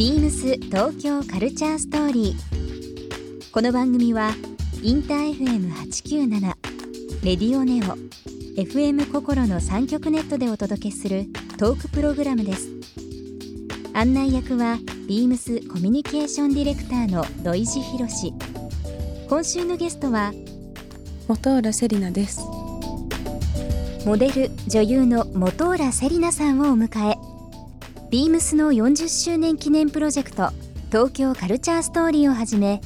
ビームス東京カルチャーストーリー。この番組はインター FM897 レディオネオ FM 心の三極ネットでお届けするトークプログラムです。案内役はビームスコミュニケーションディレクターの土井博志。今週のゲストは本浦セリナですモデル女優の本浦セリナさんをお迎えビームスの40周年記念プロジェクト東京カルチャーストーリーをはじめ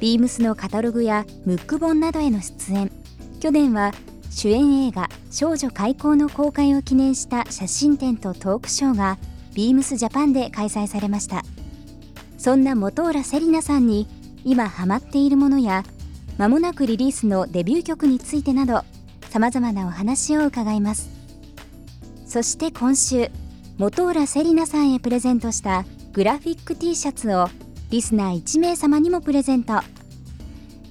ビームスのカタログやムック本などへの出演。去年は主演映画「少女開口」の公開を記念した写真展とトークショーがビームスジャパンで開催されました。そんな本浦セリナさんに今ハマっているものや間もなくリリースのデビュー曲についてなどさまざまなお話を伺います。そして今週本浦セリナさんへプレゼントしたグラフィック T シャツをリスナー1名様にもプレゼント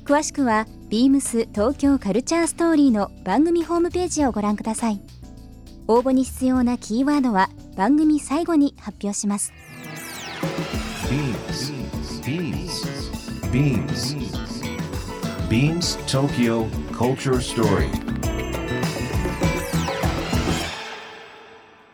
詳しくは beams 東京カルチャーストーリーの番組ホームページをご覧ください応募に必要なキーワードは番組最後に発表します Beams. Beams. Beams Tokyo Culture Story.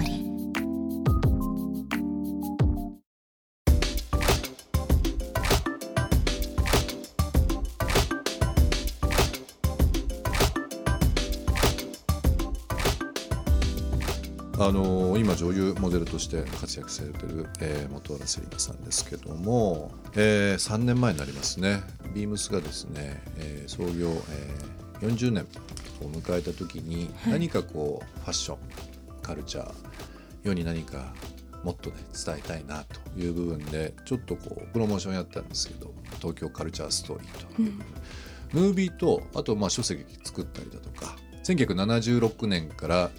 リーあの今女優モデルとして活躍されてる、えー、本浦セリナさんですけども、えー、3年前になりますね。ビームスがですね、えー創業、えー40年を迎えた時に何かこうファッションカルチャー世に何かもっとね伝えたいなという部分でちょっとこうプロモーションやったんですけど東京カルチャーストーリーと。いう、ムービーとあとまあ書籍作ったりだとか1976年から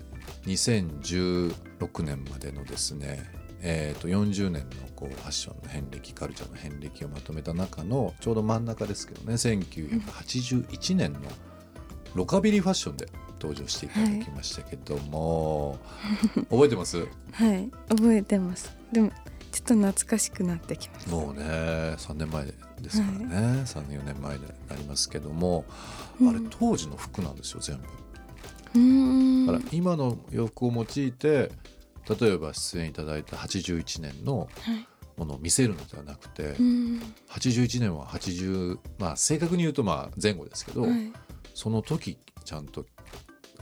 2016年までのですね、えー、と40年のこうファッションの遍歴カルチャーの遍歴をまとめた中のちょうど真ん中ですけどね1981年のロカビリーファッションで登場していただきましたけども、覚えてます？はい覚えてます。でもちょっと懐かしくなってきましたもうね3年前ですからね、3年4年前になりますけども、うん。あれ当時の服なんですよ全部。だから今の洋服を用いて例えば出演いただいた81年のはい。ものを見せるのではなくて、うーん81年は80まあ正確に言うとまあ前後ですけど、はい。その時ちゃんと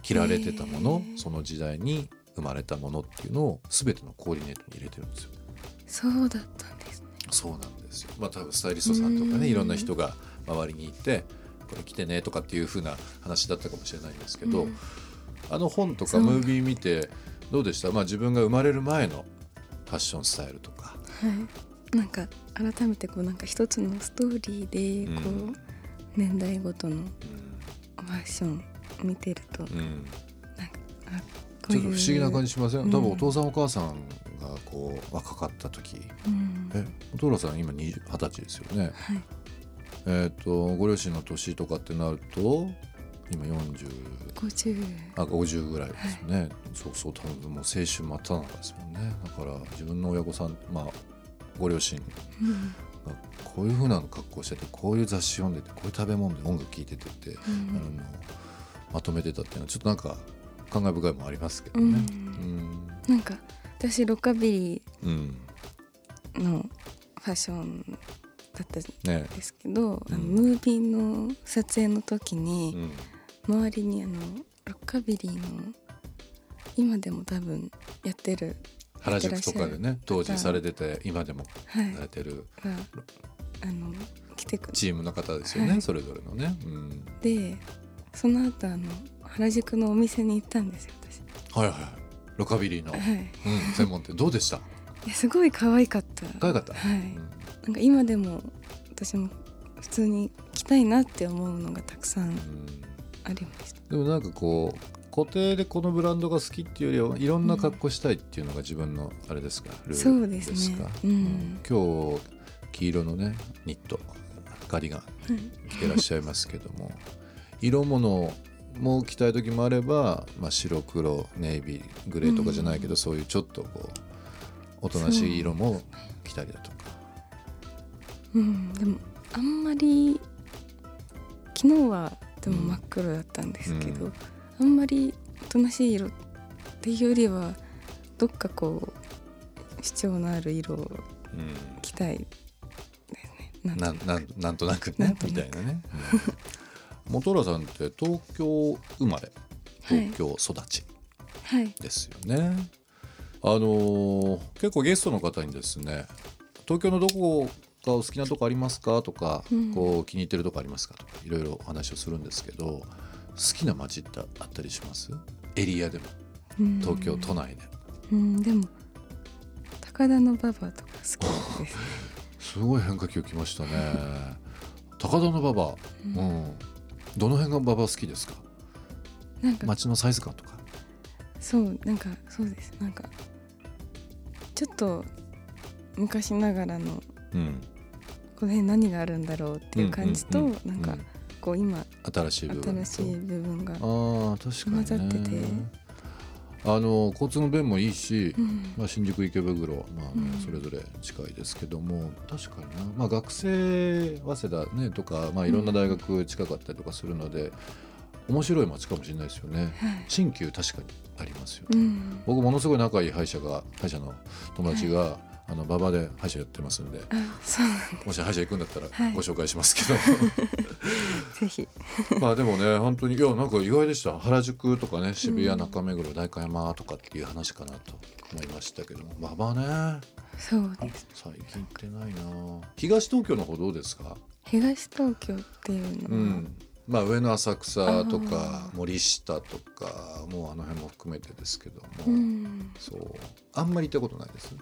着られてたもの、へー。その時代に生まれたものっていうのを全てのコーディネートに入れてるんですよ。そうだったんですね。そうなんですよ。まあ多分スタイリストさんとかうん。ねいろんな人が周りにいてこれ着てねとかっていう風な話だったかもしれないんですけど、うん。あの本とかムービー見てどうでした？まあ自分が生まれる前のファッションスタイルとか。はい。なんか改めてこうなんか一つのストーリーでこう、うん年代ごとのファッション見てると、うん。うんなんかちょっと不思議な感じしません、うん。多分お父さんお母さんがこう若かった時。うん。えお父さん今二十二十歳ですよね。はいえっ、とご両親の年とかってなると今40 50あ50ぐらいですよね、そうそう多分もう青春真っ只中ですもんね。だから自分の親御さんまあご両親うん。がこういう風な格好しててこういう雑誌読んでてこういう食べ物で音楽聴いててって、うん。あのまとめてたっていうのはちょっとなんか感慨深いもありますけどうん。ね。うん。なんか私ロカビリうん。ーのファッションだったですけど、あのうんムービーの撮影の時うに、ん。周りにあのロカビリーの今でも多分やってる原宿とかでね当時方されてて今でもはい。されてる。があの来てくれチームの方ですよね、はい。それぞれのね。うん、てその後あの原宿のお店に行ったんですよ私。はいはいロカビリーの、はい。うん、専門店。どうでした？いやすごい可愛かった。可愛かった、はい。うんなんか今でも私も普通に着たいなって思うのがたくさんうんありました。でもなんかこう固定でこのブランドが好きっていうよりはいろんな格好したいっていうのが自分のあれですか、ルールそうですね。か？うん。今日黄色のねニットカーディガンはい着てらっしゃいますけども 色物も着たい時もあれば、まあ、白黒ネイビーグレーとかじゃないけど、そういうちょっとこうおとなしい色も着たりだとか。うん、でもあんまり昨日はでも真っ黒だったんですけど、うん。あんまりおとなしい色っていうよりはどっかこう主張のある色をうん。着たいですね。ななんとなんなんとなくねみたいなね。うん。本浦さんって東京生まれはい。東京育ちはい。ですよね。あのー結構ゲストの方にですね東京のどこがお好きなとこありますか？とか、うん。こう気に入ってるとこありますか？とかいろいろお話をするんですけど好きな街ってあったりします？エリアでも。うん。東京都内で。うんでも高田の馬場とか好きです。ね。すごい変化球きましたね。高田の馬場、うん、どの辺が馬場好きですか？なんか。街のサイズ感とか。そうなんかそうです。なんかちょっと昔ながらのうん、この辺何があるんだろうっていう感じと、うんうんうんなんかうんこう今新しい部分と新しい部分が、ああ確かに、ね、混ざっててあの交通の便もいいし、うん。まあ、新宿池袋、まあそれぞれ近いですけども確かにな、まあ、学生早稲田、ね、とか、まあ、いろんな大学近かったりとかするので、面白い街かもしれないですよね。はい。新旧確かにありますよね。うん、僕ものすごい仲いい歯医者が歯医者の友達が、あの馬場で歯医者やってますんでもし歯医者行くんだったらはい。ご紹介しますけど、ぜひ。まあでもね本当にいやなんか意外でした。原宿とかね渋谷うん中目黒代官山とかっていう話かなと思いましたけども。馬場ね。そうです。最近行ってないな。東東京の方どうですか？東東京っていうのは、うんまあ上野浅草とか森下とかもうあの辺も含めてですけども、うん。そう。あんまり行ったことないです？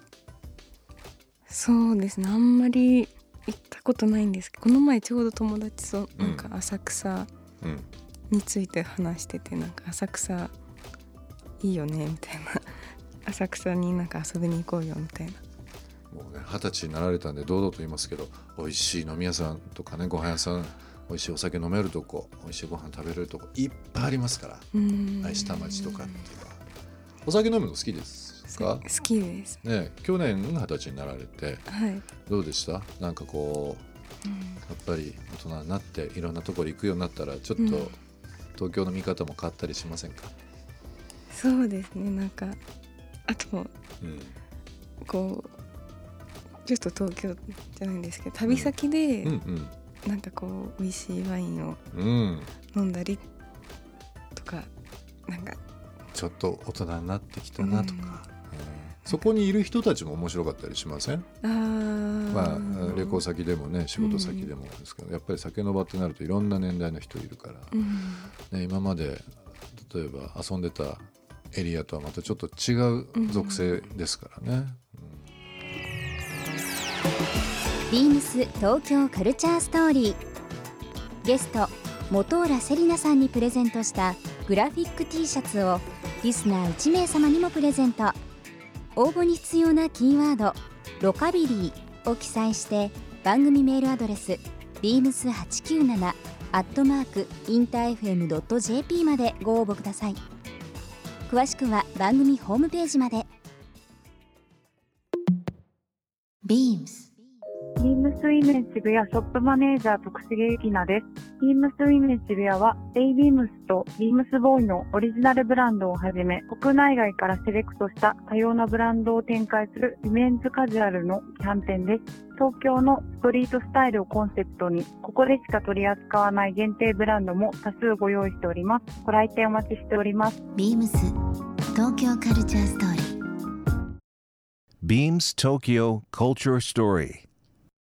そうですね。あんまり行ったことないんですけどこの前ちょうど友達となんか浅草うん。について話しててなんか浅草いいよねみたいな。浅草になんか遊びに行こうよみたいな。もうね二十歳になられたんで堂々と言いますけど美味しい飲み屋さんとかねご飯屋さん美味しいお酒飲めるとこ美味しいご飯食べれるとこいっぱいありますから。うん。愛下町とかっていうのは。お酒飲むの好きですか？好きです。ね去年二十歳になられてはい、どうでした？なんかこううん。やっぱり大人になっていろんなところ行くようになったらちょっとうん。東京の見方も変わったりしませんか、そうですね。なんかあとうん。こうちょっと東京じゃないんですけど旅先でうんなんかこう美味しいワインをうん。うん飲んだりとかなんか。ちょっと大人になってきたなとか、うん。うんそこにいる人たちも面白かったりしません？あー。まあ旅行先でもね仕事先でもですけど、やっぱり酒の場ってなるといろんな年代の人いるから、うん。ね、今まで例えば遊んでたエリアとはまたちょっと違う属性ですからね。ビームス東京カルチャーストーリー。ゲスト本浦セリナさんにプレゼントしたグラフィック T シャツをリスナー1名様にもプレゼント。応募に必要なキーワード「ロカビリー」を記載して番組メールアドレス beams897 アットマークインター FM.jp までご応募ください。詳しくは番組ホームページまで。BEAMS ビームスイメン渋谷ショップマネージャー徳重ゆきなです。ビームスイメン渋谷は、デイビームスとビームスボーイのオリジナルブランドをはじめ、国内外からセレクトした多様なブランドを展開するイメンズカジュアルのキャンペーンです。東京のストリートスタイルをコンセプトに、ここでしか取り扱わない限定ブランドも多数ご用意しております。ご来店お待ちしております。BEAMS 東京カルチャーストーリー Beams Tokyo Culture Story.